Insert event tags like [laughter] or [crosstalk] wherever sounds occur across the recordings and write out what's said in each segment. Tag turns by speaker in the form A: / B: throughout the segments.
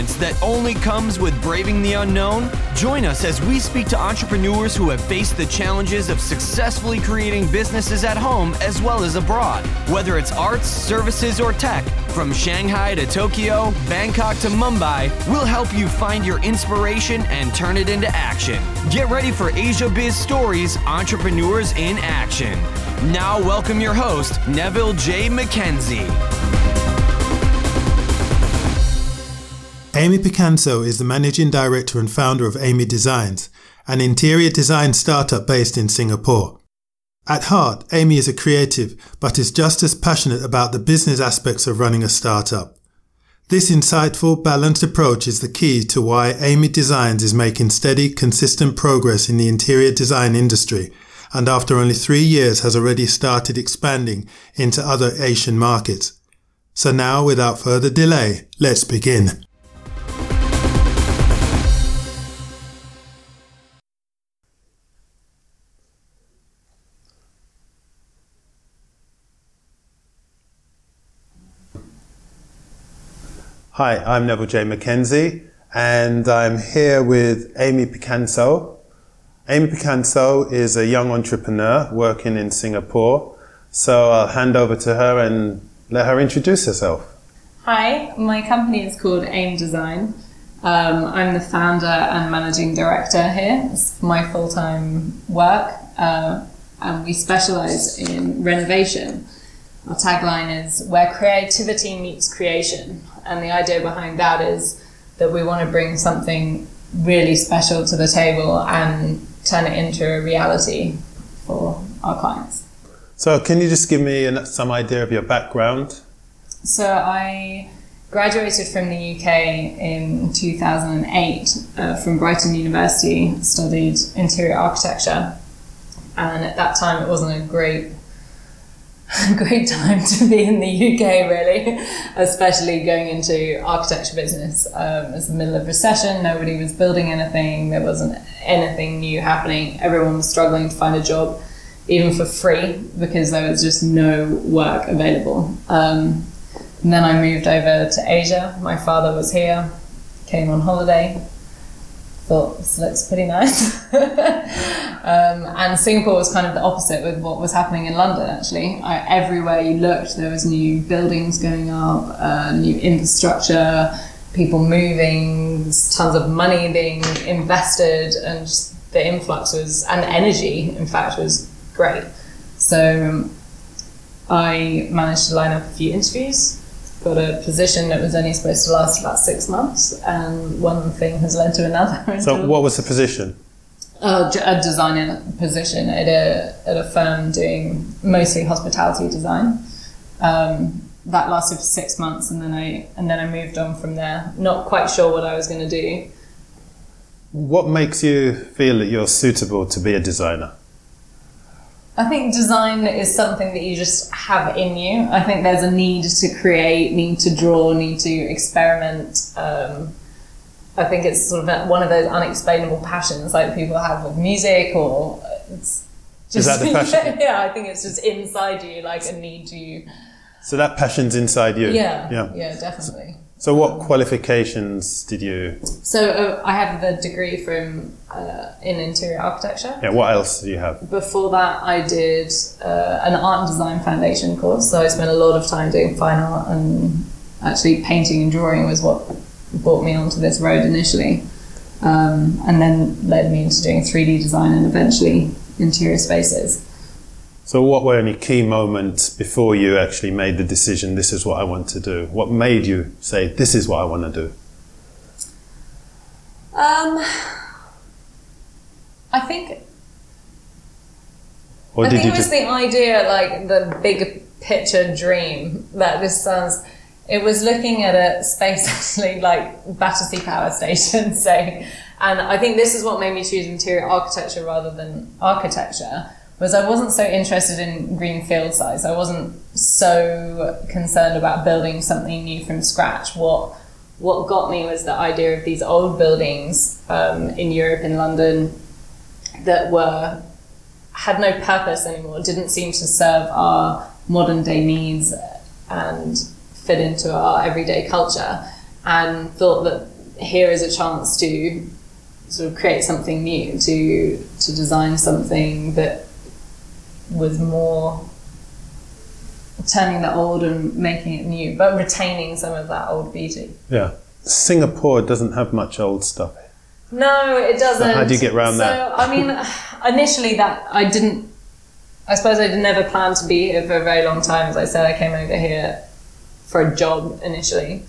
A: experience that only comes with braving the unknown? Join us as we speak to entrepreneurs who have faced the challenges of successfully creating businesses at home as well as abroad. Whether it's arts, services, or tech, from Shanghai to Tokyo, Bangkok to Mumbai, we'll help you find your inspiration and turn it into action. Get ready for Asia Biz Stories Entrepreneurs in Action. Now, welcome your host, Neville J. McKenzie.
B: Amy Picanço is the managing director and founder of Amy Designs, an interior design startup based in Singapore. At heart, Amy is a creative, but is just as passionate about the business aspects of running a startup. This insightful, balanced approach is the key to why Amy Designs is making steady, consistent progress in the interior design industry, and after only three years has already started expanding into other Asian markets. So now, without further delay, let's begin. Hi, I'm Neville J. McKenzie, and I'm here with Amy Picanço. Amy Picanço is a young entrepreneur working in Singapore. So I'll hand over to her and let her introduce herself.
C: Hi, my company is called Aym Design. Um, I'm the founder and managing director here. It's my full time work, uh, and we specialize in renovation. Our tagline is where creativity meets creation. And the idea behind that is that we want to bring something really special to the table and turn it into a reality for our clients.
B: So, can you just give me some idea of your background?
C: So, I graduated from the UK in 2008 uh, from Brighton University, studied interior architecture. And at that time, it wasn't a great [laughs] great time to be in the UK, really, especially going into architecture business. Um, it's the middle of recession, nobody was building anything, there wasn't anything new happening. Everyone was struggling to find a job, even for free, because there was just no work available. Um, and then I moved over to Asia. My father was here, came on holiday, thought this looks pretty nice. [laughs] um, and Singapore was kind of the opposite with what was happening in London. Actually, I, everywhere you looked, there was new buildings going up, uh, new infrastructure, people moving, tons of money being invested, and the influx was and the energy, in fact, was great. So I managed to line up a few interviews got a position that was only supposed to last about six months, and one thing has led to another. [laughs]
B: So, what was the position?
C: Uh, a designer position at a at a firm doing mostly hospitality design. Um, that lasted for six months, and then I and then I moved on from there. Not quite sure what I was going to do.
B: What makes you feel that you're suitable to be a designer?
C: I think design is something that you just have in you. I think there's a need to create, need to draw, need to experiment. Um, I think it's sort of one of those unexplainable passions like people have with music or it's
B: just, is that the [laughs] passion?
C: yeah, I think it's just inside you, like a need to.
B: So that passion's inside you.
C: Yeah, yeah, yeah, definitely.
B: So, what qualifications did you?
C: So, uh, I have the degree from uh, in interior architecture.
B: Yeah. What else do you have?
C: Before that, I did uh, an art and design foundation course. So, I spent a lot of time doing fine art and actually painting and drawing was what brought me onto this road initially, um, and then led me into doing three D design and eventually interior spaces.
B: So, what were any key moments before you actually made the decision, this is what I want to do? What made you say, this is what I want to do?
C: Um, I think.
B: Or
C: I think it was
B: just,
C: the idea, like the big picture dream that this sounds. It was looking at a space [laughs] actually like Battersea Power [laughs] Station, say, and I think this is what made me choose interior architecture rather than architecture was I wasn't so interested in greenfield size. I wasn't so concerned about building something new from scratch. What what got me was the idea of these old buildings um, in Europe, in London, that were had no purpose anymore. Didn't seem to serve our modern day needs and fit into our everyday culture. and thought that here is a chance to sort of create something new, to to design something that was more turning the old and making it new, but retaining some of that old beauty.
B: Yeah. Singapore doesn't have much old stuff.
C: No, it doesn't.
B: So how do you get around
C: so,
B: that?
C: I mean, [sighs] initially that I didn't. I suppose I never planned to be here for a very long time. As I said, I came over here for a job initially,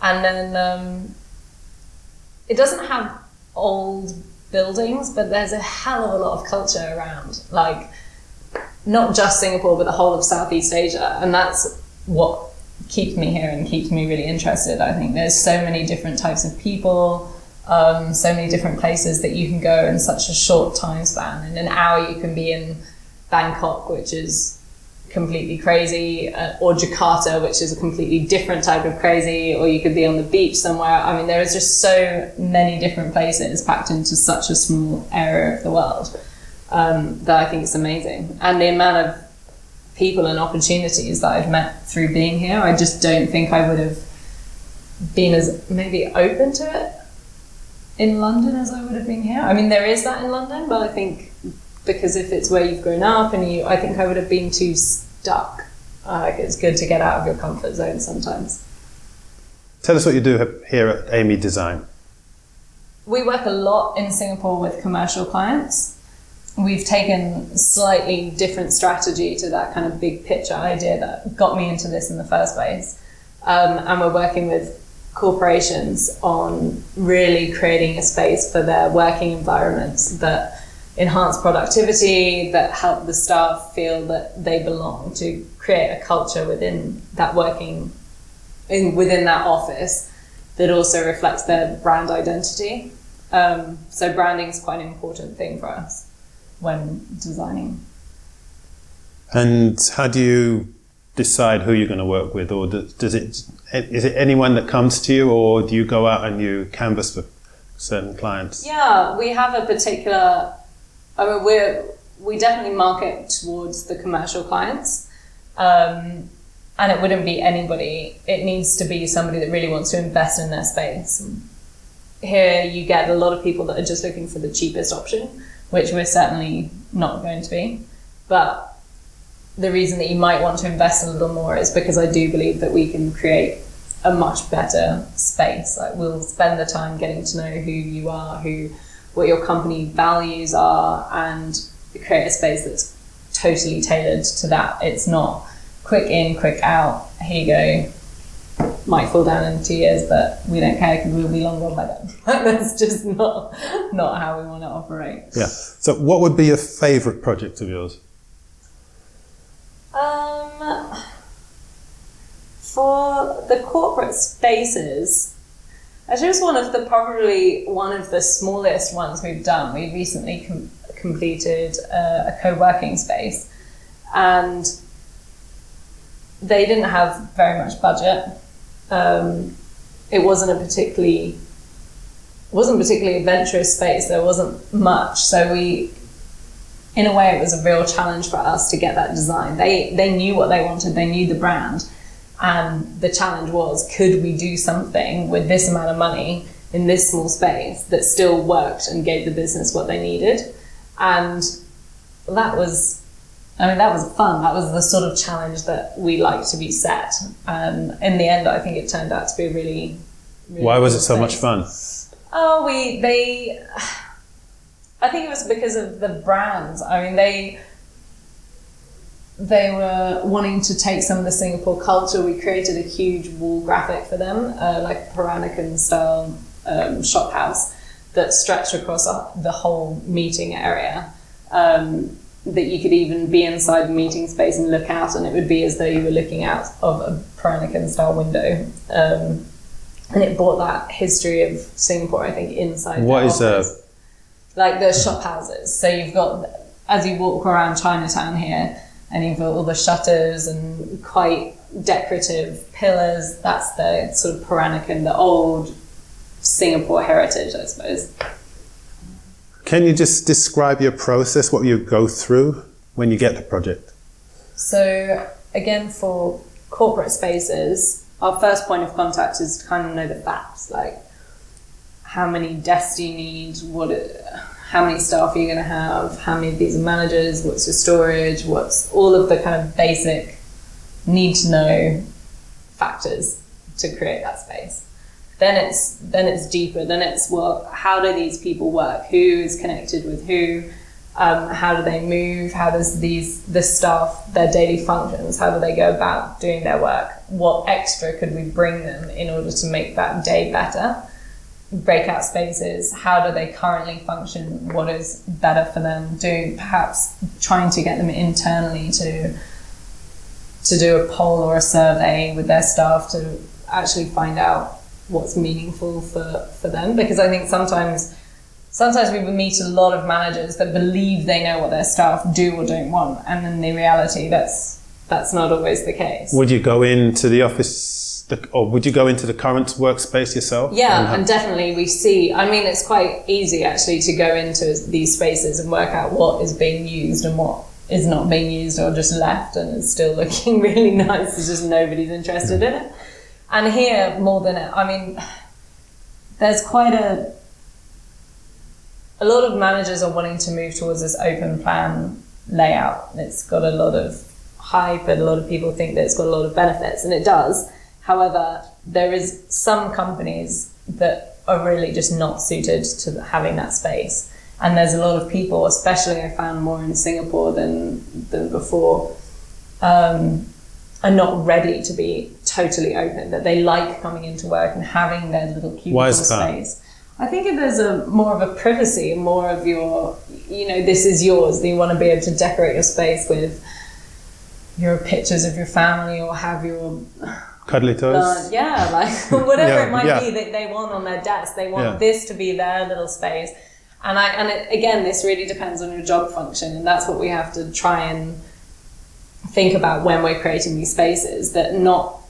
C: and then um, it doesn't have old buildings, but there's a hell of a lot of culture around. Like not just Singapore, but the whole of Southeast Asia, and that's what keeps me here and keeps me really interested. I think there's so many different types of people, um, so many different places that you can go in such a short time span. In an hour, you can be in Bangkok, which is completely crazy, uh, or Jakarta, which is a completely different type of crazy, or you could be on the beach somewhere. I mean, there is just so many different places packed into such a small area of the world um, that I think is amazing. And the amount of people and opportunities that I've met through being here, I just don't think I would have been as maybe open to it in London as I would have been here. I mean, there is that in London, but I think because if it's where you've grown up and you, I think I would have been too stuck. Uh, it's good to get out of your comfort zone sometimes.
B: Tell us what you do here at Amy Design.
C: We work a lot in Singapore with commercial clients we've taken slightly different strategy to that kind of big picture idea that got me into this in the first place. Um, and we're working with corporations on really creating a space for their working environments that enhance productivity, that help the staff feel that they belong, to create a culture within that working, in, within that office that also reflects their brand identity. Um, so branding is quite an important thing for us when designing.
B: And how do you decide who you're going to work with, or does it is it anyone that comes to you, or do you go out and you canvas for certain clients?
C: Yeah, we have a particular. I mean, we're we definitely market towards the commercial clients. Um, and it wouldn't be anybody. It needs to be somebody that really wants to invest in their space. Here, you get a lot of people that are just looking for the cheapest option, which we're certainly not going to be. But the reason that you might want to invest a little more is because I do believe that we can create a much better space. Like we'll spend the time getting to know who you are, who what your company values are, and create a space that's totally tailored to that. It's not quick in, quick out. Here you go might fall down in two years, but we don't care because we'll be long gone by then. [laughs] That's just not not how we want to operate.
B: Yeah. So, what would be a favourite project of yours?
C: Um, for the corporate spaces, I just one of the probably one of the smallest ones we've done. We recently com- completed a co-working space, and they didn't have very much budget um, it wasn't a particularly wasn't particularly adventurous space. There wasn't much, so we, in a way, it was a real challenge for us to get that design. They they knew what they wanted. They knew the brand, and the challenge was, could we do something with this amount of money in this small space that still worked and gave the business what they needed? And that was I mean, that was fun. That was the sort of challenge that we like to be set. And in the end, I think it turned out to be really.
B: really Why was it so much fun?
C: Oh, we they. I think it was because of the brands. I mean, they they were wanting to take some of the Singapore culture. We created a huge wall graphic for them, uh, like a Peranakan style um, shop house that stretched across the whole meeting area. Um, that you could even be inside the meeting space and look out, and it would be as though you were looking out of a Peranakan style window. Um, and it brought that history of Singapore, I think, inside.
B: What is a
C: like the shop houses? So you've got as you walk around Chinatown here, and you've got all the shutters and quite decorative pillars. That's the sort of Peranakan, the old Singapore heritage, I suppose.
B: Can you just describe your process, what you go through when you get the project?
C: So, again, for corporate spaces, our first point of contact is to kind of know the facts, like how many desks do you need, what, how many staff are you going to have, how many of these are managers, what's your storage, what's all of the kind of basic need to know factors to create that space. Then it's then it's deeper. Then it's well, how do these people work? Who is connected with who? Um, how do they move? How does these the staff their daily functions? How do they go about doing their work? What extra could we bring them in order to make that day better? Breakout spaces. How do they currently function? What is better for them? Do perhaps trying to get them internally to to do a poll or a survey with their staff to actually find out what's meaningful for, for them because I think sometimes sometimes we meet a lot of managers that believe they know what their staff do or don't want, and in the reality, that's that's not always the case.
B: Would you go into the office, or would you go into the current workspace yourself?
C: Yeah, and, and definitely we see. I mean, it's quite easy actually to go into these spaces and work out what is being used and what is not being used or just left and is still [laughs] looking really nice. It's just nobody's interested in it. And here, more than I mean, there's quite a a lot of managers are wanting to move towards this open plan layout. It's got a lot of hype, and a lot of people think that it's got a lot of benefits, and it does. However, there is some companies that are really just not suited to having that space. And there's a lot of people, especially I found more in Singapore than than before, um, are not ready to be totally open. That they like coming into work and having their little cubicle space. I think if there's a more of a privacy, more of your, you know, this is yours, that you want to be able to decorate your space with your pictures of your family or have your
B: cuddly toys. Uh,
C: yeah, [laughs] like [laughs] whatever yeah, it might yeah. be that they want on their desk. They want yeah. this to be their little space. And I and it, again, this really depends on your job function, and that's what we have to try and think about when we're creating these spaces. That not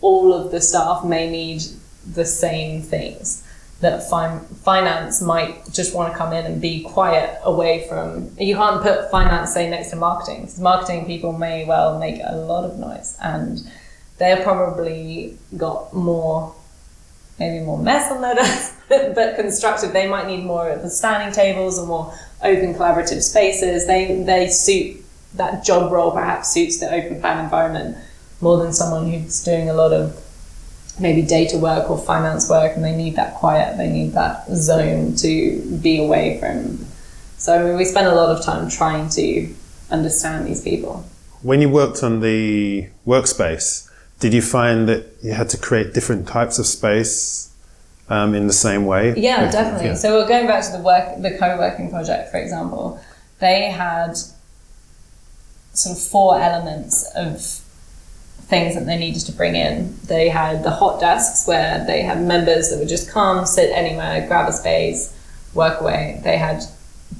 C: all of the staff may need the same things that fin- finance might just want to come in and be quiet away from. You can't put finance, say, next to marketing. Because marketing people may well make a lot of noise, and they're probably got more, maybe more mess on their [laughs] desk, but constructive. They might need more of the standing tables or more open collaborative spaces. They they suit that job role. Perhaps suits the open plan environment more than someone who's doing a lot of maybe data work or finance work and they need that quiet, they need that zone to be away from. So we spend a lot of time trying to understand these people.
B: When you worked on the workspace, did you find that you had to create different types of space um, in the same way?
C: Yeah, definitely. Yeah. So we're going back to the work, the co-working project, for example. They had sort of four elements of things that they needed to bring in. They had the hot desks where they had members that would just come, sit anywhere, grab a space, work away. They had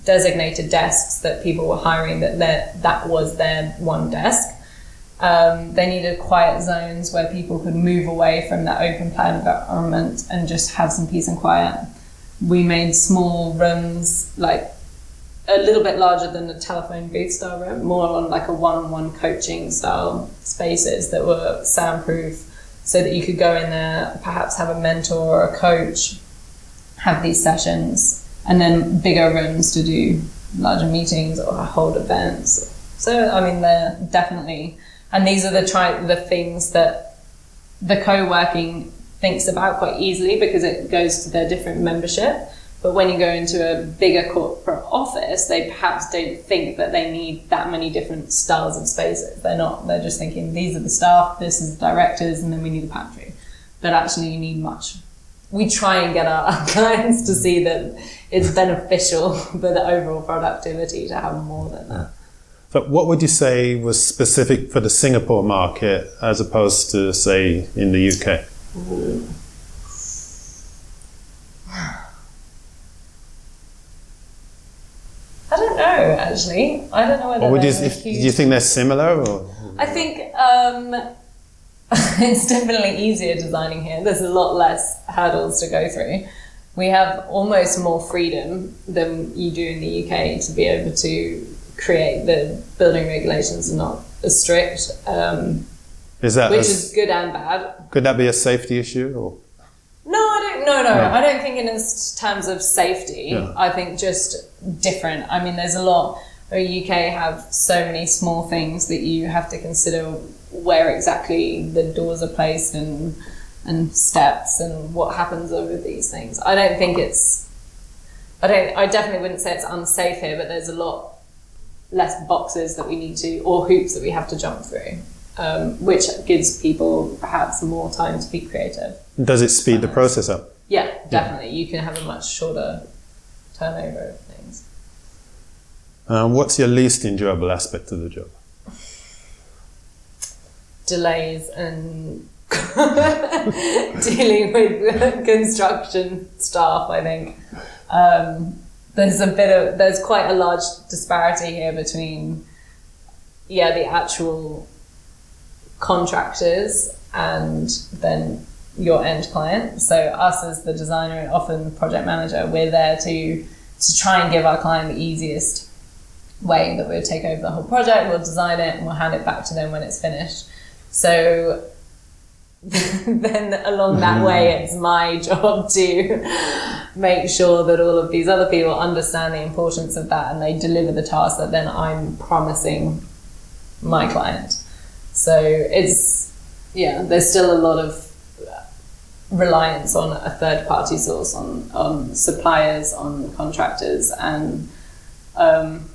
C: designated desks that people were hiring that that was their one desk. Um, they needed quiet zones where people could move away from that open plan environment and just have some peace and quiet. We made small rooms like a little bit larger than a telephone booth style room, more on like a one-on-one coaching style spaces that were soundproof, so that you could go in there, perhaps have a mentor or a coach, have these sessions, and then bigger rooms to do larger meetings or hold events. So I mean, they're definitely, and these are the try the things that the co-working thinks about quite easily because it goes to their different membership but when you go into a bigger corporate office, they perhaps don't think that they need that many different styles of spaces. They're not, they're just thinking these are the staff, this is the directors, and then we need a pantry. But actually, you need much. We try and get our [laughs] clients to see that it's beneficial [laughs] for the overall productivity to have more than that.
B: So, what would you say was specific for the Singapore market as opposed to, say, in the UK? Ooh.
C: I don't know actually. I don't know whether. Or would you, if,
B: do you think they're similar? Or?
C: I think um, [laughs] it's definitely easier designing here. There's a lot less hurdles to go through. We have almost more freedom than you do in the UK to be able to create the building regulations are not as strict. Um,
D: Is that
C: which
D: a-
C: is good and bad.
D: could that be a safety issue or?
C: No, No, No. I don't think in terms of safety.
D: Yeah.
C: I think just different. I mean, there's a lot. The UK have so many small things that you have to consider where exactly the doors are placed and and steps and what happens over these things. I don't think it's. I don't. I definitely wouldn't say it's unsafe here, but there's a lot less boxes that we need to or hoops that we have to jump through, um, which gives people perhaps more time to be creative.
D: Does it speed the process up?
C: Yeah, definitely. You can have a much shorter turnover of things.
D: Um, what's your least enjoyable aspect of the job?
C: Delays and [laughs] dealing with construction staff, I think. Um, there's a bit of, there's quite a large disparity here between, yeah, the actual contractors and then your end client. So us as the designer and often project manager, we're there to to try and give our client the easiest way that we'll take over the whole project, we'll design it and we'll hand it back to them when it's finished. So [laughs] then along that mm-hmm. way it's my [laughs] job to make sure that all of these other people understand the importance of that and they deliver the task that then I'm promising my client. So it's yeah, there's still a lot of reliance on a third party source, on, on suppliers, on contractors, and um,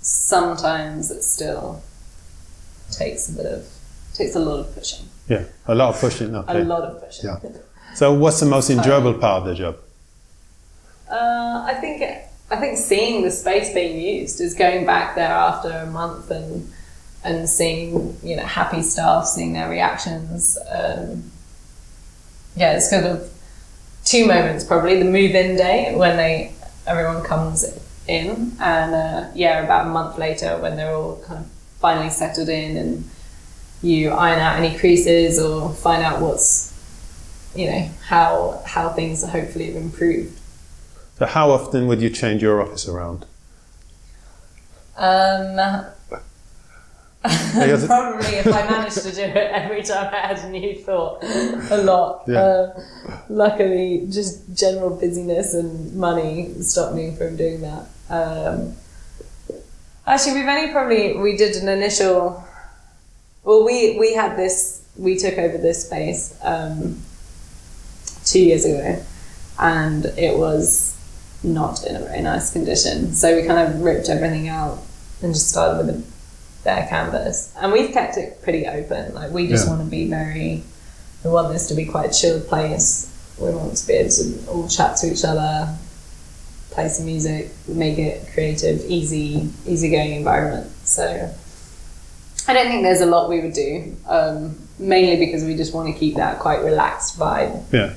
C: sometimes it still takes a bit of takes a lot of pushing,
D: Yeah, a lot of pushing. Okay.
C: a lot of pushing.
D: Yeah. So, what's the most enjoyable part of the job?
C: Uh, I think I think seeing the space being used is going back there after a month and and seeing you know happy staff, seeing their reactions. Um, yeah, it's kind of two moments probably. The move-in day when they everyone comes in, and uh, yeah, about a month later when they're all kind of finally settled in and you iron out any creases or find out what's you know how how things hopefully have improved.
D: So, how often would you change your office around?
C: Um, [laughs] probably if I managed to do it every time I had a new thought, a lot.
D: Yeah.
C: Uh, luckily, just general busyness and money stopped me from doing that. Um, actually, we've only probably we did an initial. Well, we we had this. We took over this space um, two years ago, and it was not in a very nice condition. So we kind of ripped everything out and just started with a bare canvas. And we've kept it pretty open. Like we just
D: Yeah.
C: want to be very. We want this to be quite a chilled place. We want to be able to all chat to each other, play some music, make it creative, easy, easygoing environment. So I don't think there's a lot we would do. Um, mainly because we just want to keep that quite relaxed vibe.
D: Yeah.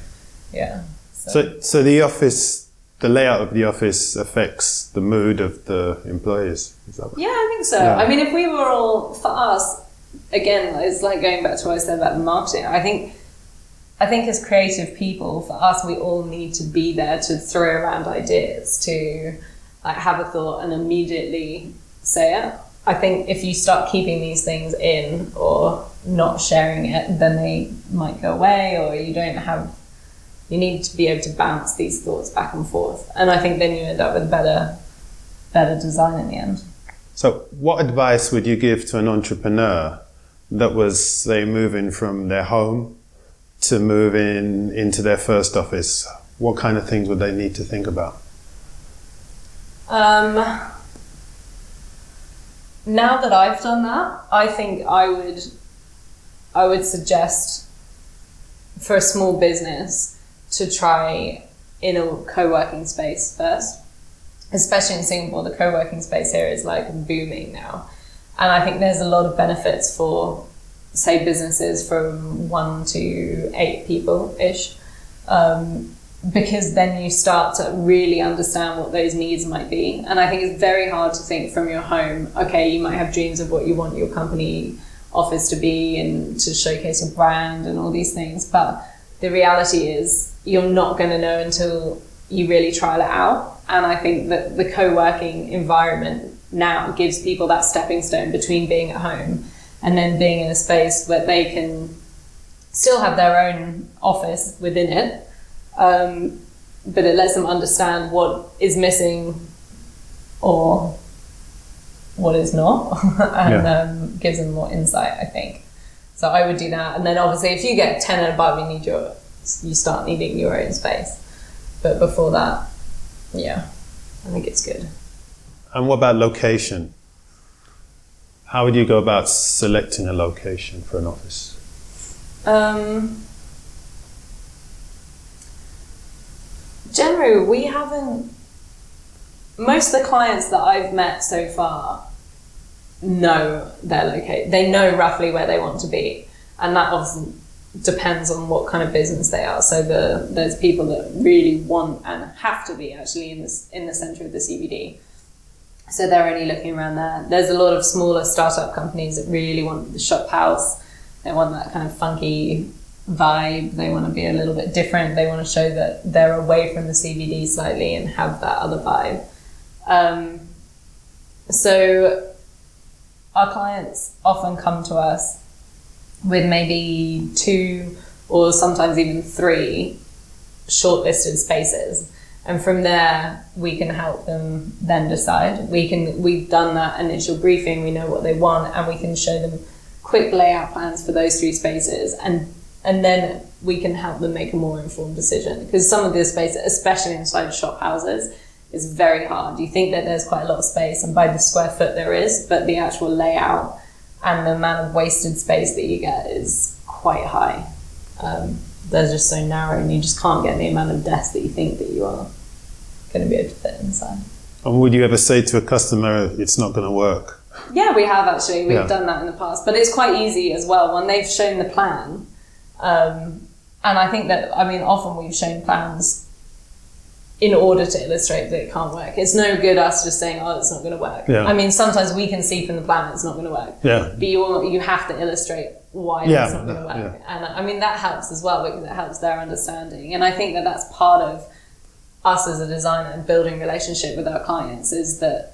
C: Yeah.
D: So, so the office, the layout of the office affects the mood of the employees. Is that
C: Yeah, I think so.
D: Yeah.
C: I mean, if we were all for us, again, it's like going back to what I said about the marketing. I think, I think as creative people, for us, we all need to be there to throw around ideas, to like have a thought and immediately say it. I think if you start keeping these things in or not sharing it, then they might go away, or you don't have. You need to be able to bounce these thoughts back and forth, and I think then you end up with better, better design in the end.
D: So, what advice would you give to an entrepreneur that was, say, moving from their home to moving into their first office? What kind of things would they need to think about?
C: Um, now that I've done that, I think I would, I would suggest for a small business to try in a co-working space first. Especially in Singapore, the co-working space here is like booming now, and I think there's a lot of benefits for, say, businesses from one to eight people ish. Um, because then you start to really understand what those needs might be. And I think it's very hard to think from your home, okay, you might have dreams of what you want your company office to be and to showcase your brand and all these things. But the reality is, you're not going to know until you really trial it out. And I think that the co working environment now gives people that stepping stone between being at home and then being in a space where they can still have their own office within it, um, but it lets them understand what is missing or what is not, [laughs] and
D: Yeah.
C: um, gives them more insight. I think. So I would do that, and then obviously if you get ten and above, you need your you start needing your own space. But before that, yeah, I think it's good.
D: And what about location? How would you go about selecting a location for an office?
C: Um, generally, we haven't. Most of the clients that I've met so far know their locate. They know roughly where they want to be, and that obviously depends on what kind of business they are. So the there's people that really want and have to be actually in this in the center of the CBD. So they're only looking around there. There's a lot of smaller startup companies that really want the shop house. They want that kind of funky vibe. They want to be a little bit different. They want to show that they're away from the CBD slightly and have that other vibe. Um, so our clients often come to us with maybe two or sometimes even three shortlisted spaces. And from there we can help them then decide. We can we've done that initial briefing we know what they want and we can show them quick layout plans for those three spaces. And and then we can help them make a more informed decision. Because some of the spaces especially inside shop houses is very hard. You think that there's quite a lot of space and by the square foot there is but the actual layout and the amount of wasted space that you get is quite high um, they're just so narrow and you just can't get the amount of desks that you think that you are going to be able to fit inside.
D: And would you ever say to a customer, it's not going to work?
C: Yeah, we have actually. We've
D: Yeah.
C: done that in the past, but it's quite easy as well when they've shown the plan. Um, and I think that I mean, often we've shown plans in order to illustrate that it can't work. It's no good us just saying, "Oh, it's not going to work."
D: Yeah.
C: I mean, sometimes we can see from the plan it's not going to work.
D: Yeah.
C: But you you have to illustrate why
D: Yeah,
C: it's not going to
D: yeah,
C: work, and I mean that helps as well because it helps their understanding. And I think that that's part of us as a designer and building relationship with our clients is that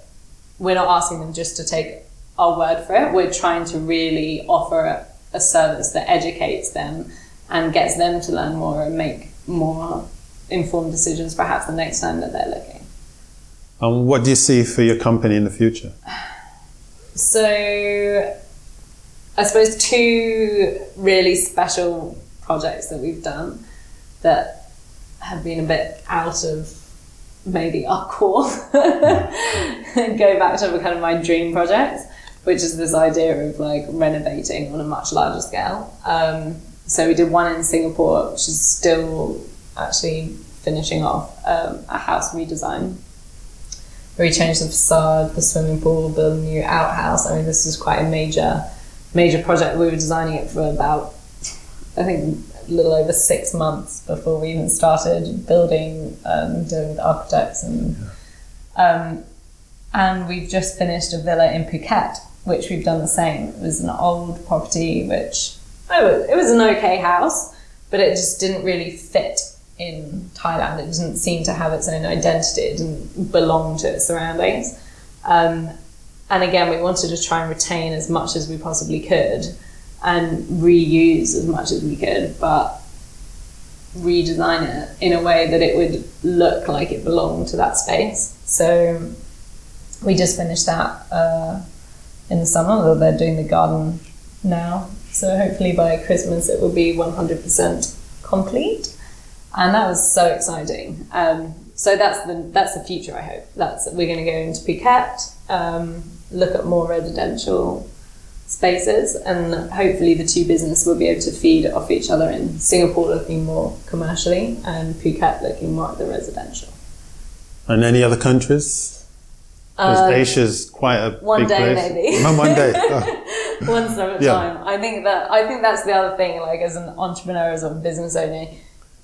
C: we're not asking them just to take our word for it. We're trying to really offer a, a service that educates them and gets them to learn more and make more informed decisions perhaps the next time that they're looking.
D: And what do you see for your company in the future?
C: So, I suppose two really special projects that we've done that have been a bit out of maybe our [laughs] core and [laughs] go back to kind of my dream project, which is this idea of like renovating on a much larger scale. Um, so we did one in Singapore, which is still actually finishing off um, a house redesign where we changed the facade, the swimming pool, built a new outhouse. I mean, this was quite a major, major project. We were designing it for about, I think, a little over six months before we even started building, um, doing with architects and, um, and we've just finished a villa in Phuket, which we've done the same. It was an old property, which oh, it was an okay house, but it just didn't really fit in Thailand. It didn't seem to have its own identity. It didn't belong to its surroundings. Um, and again, we wanted to try and retain as much as we possibly could and reuse as much as we could, but redesign it in a way that it would look like it belonged to that space. So we just finished that uh, in the summer. although They're doing the garden now. So hopefully by Christmas it will be 100% complete and that was so exciting. Um, so that's the that's the future. I hope that's we're going to go into Phuket, um, look at more residential spaces, and hopefully the two businesses will be able to feed off each other. In Singapore, looking more commercially, and Phuket looking more at the residential.
D: And any other countries? Because
C: Uh,
D: Asia's quite a
C: one
D: big
C: day,
D: place.
C: maybe. [laughs]
D: No, one day. [laughs] Oh.
C: one step at a
D: Yeah.
C: time. I think that I think that's the other thing. Like as an entrepreneur, as a business owner,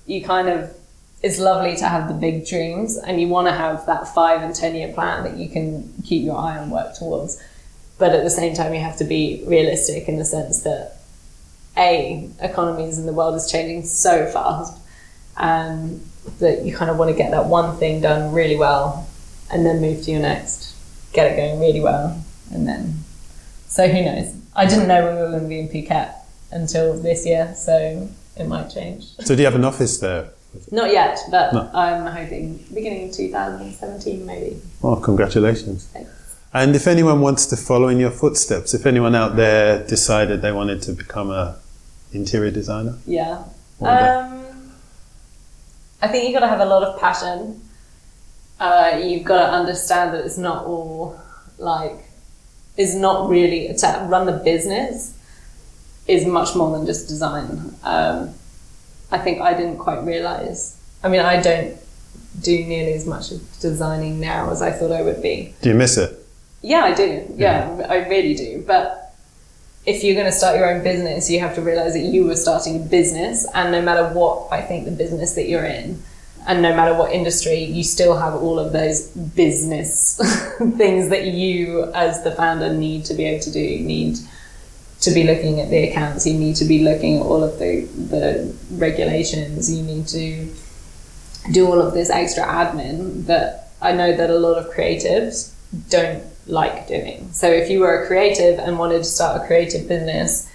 C: you kind of it's lovely to have the big dreams, and you want to have that five and ten year plan that you can keep your eye on work towards. But at the same time, you have to be realistic in the sense that a economies in the world is changing so fast, and that you kind of want to get that one thing done really well, and then move to your next, get it going really well, and then So who knows? I didn't know we were going to be in Phuket until this year, so it might change.
D: So do you have an office there?
C: Not yet, but
D: No.
C: I'm hoping beginning of 2017 maybe.
D: Oh, congratulations.
C: Thanks.
D: And if anyone wants to follow in your footsteps, if anyone out there decided they wanted to become a interior designer,
C: Yeah.
D: What would they-
C: Um, I think you've got to have a lot of passion. Uh, you've got to understand that it's not all like, is not really to run the business is much more than just design. Um, I think I didn't quite realize. I mean, I don't do nearly as much of designing now as I thought I would be.
D: do you miss it?
C: Yeah, I do. Yeah, I really do. But if you're going to start your own business, you have to realize that you were starting a business, and no matter what I think the business that you're in, and no matter what industry, you still have all of those business [laughs] things that you, as the founder, need to be able to do. You need to be looking at the accounts. You need to be looking at all of the the regulations. You need to do all of this extra admin that I know that a lot of creatives don't like doing. So if you were a creative and wanted to start a creative business,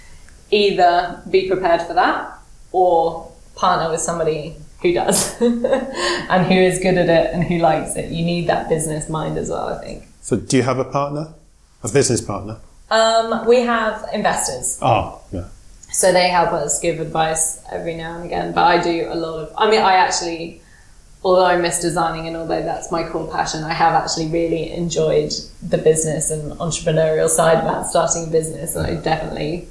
C: either be prepared for that or partner with somebody who does [laughs] and who is good at it and who likes it. You need that business mind as well, I think.
D: So do you have a partner? A business partner?
C: Um, we have investors.
D: Oh, yeah.
C: So they help us give advice every now and again. But I do a lot of, I mean, I actually, although I miss designing and although that's my core passion, I have actually really enjoyed the business and entrepreneurial side about starting a business. And I definitely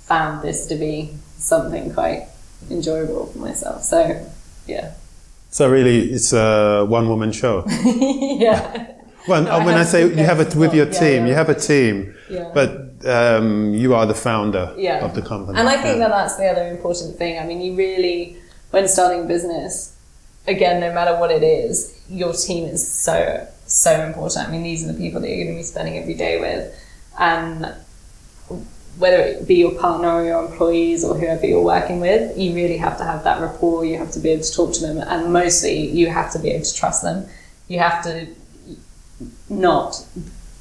C: found this to be something quite enjoyable for myself. So, yeah.
D: So really, it's a one-woman show. [laughs]
C: yeah.
D: Well,
C: No,
D: when I
C: have
D: say you have it with your
C: Yeah,
D: team,
C: yeah.
D: you have a team,
C: Yeah.
D: but um, you are the founder
C: yeah.
D: of the company.
C: And I think
D: Yeah.
C: that that's the other important thing. I mean, you really, when starting a business, again, no matter what it is, your team is so, so important. I mean, these are the people that you're going to be spending every day with. And whether it be your partner or your employees or whoever you're working with, you really have to have that rapport. You have to be able to talk to them. And mostly, you have to be able to trust them. You have to not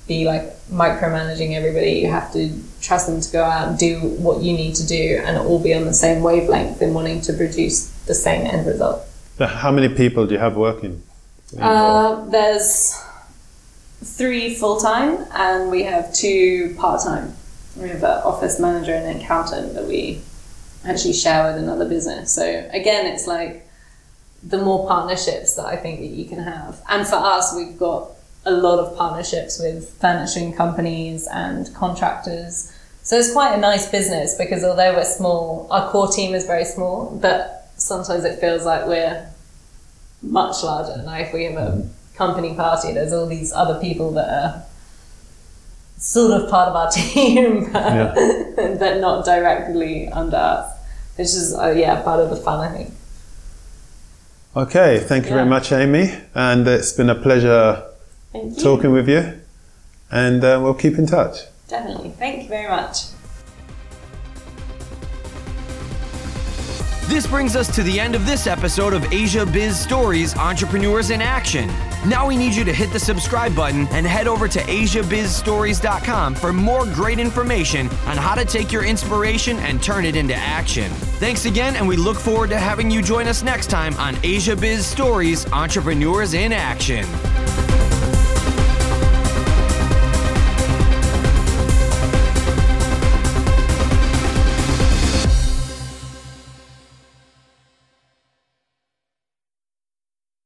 C: be like micromanaging everybody. You have to trust them to go out and do what you need to do and all be on the same wavelength in wanting to produce the same end result.
D: How many people do you have working?
C: Uh, there's three full time and we have two part time. We have an office manager and an accountant that we actually share with another business. So again, it's like the more partnerships that I think that you can have. And for us, we've got a lot of partnerships with furnishing companies and contractors. So it's quite a nice business because although we're small, our core team is very small, but sometimes it feels like we're much larger. Like if we have a company party, there's all these other people that are sort of part of our [laughs] team, but, [laughs] but not directly under us. Which is, uh, yeah, part of the fun, I think.
D: Okay, thank you very much, Amy, and it's been a pleasure. Talking with you, and uh, we'll keep in touch.
C: Definitely. Thank you very much.
A: This brings us to the end of this episode of Asia Biz Stories Entrepreneurs in Action. Now we need you to hit the subscribe button and head over to AsiaBizStories.com for more great information on how to take your inspiration and turn it into action. Thanks again, and we look forward to having you join us next time on Asia Biz Stories Entrepreneurs in Action.